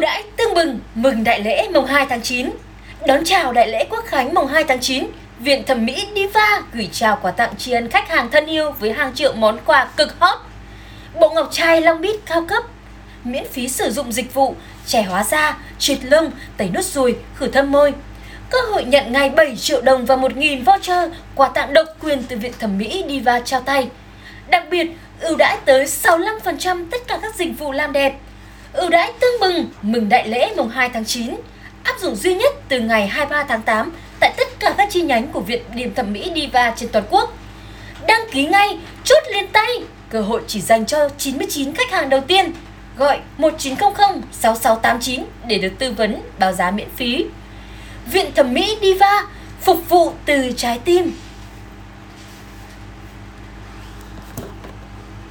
ưu đãi tương bừng mừng đại lễ mùng 2 tháng 9. Đón chào đại lễ Quốc khánh mùng 2 tháng 9, Viện Thẩm mỹ Diva gửi chào quà tặng tri ân khách hàng thân yêu với hàng triệu món quà cực hot. Bộ ngọc trai Long Beat cao cấp, miễn phí sử dụng dịch vụ trẻ hóa da, triệt lông, tẩy nốt ruồi, khử thâm môi. Cơ hội nhận ngay 7 triệu đồng và 1.000 voucher quà tặng độc quyền từ Viện Thẩm mỹ Diva trao tay. Đặc biệt, ưu đãi tới 65% tất cả các dịch vụ làm đẹp Ừ ưu đãi tương bừng mừng đại lễ mùng 2 tháng 9 áp dụng duy nhất từ ngày 23 tháng 8 tại tất cả các chi nhánh của Viện Điểm Thẩm mỹ Diva trên toàn quốc. Đăng ký ngay, chốt lên tay, cơ hội chỉ dành cho 99 khách hàng đầu tiên. Gọi 1900 6689 để được tư vấn báo giá miễn phí. Viện Thẩm mỹ Diva phục vụ từ trái tim.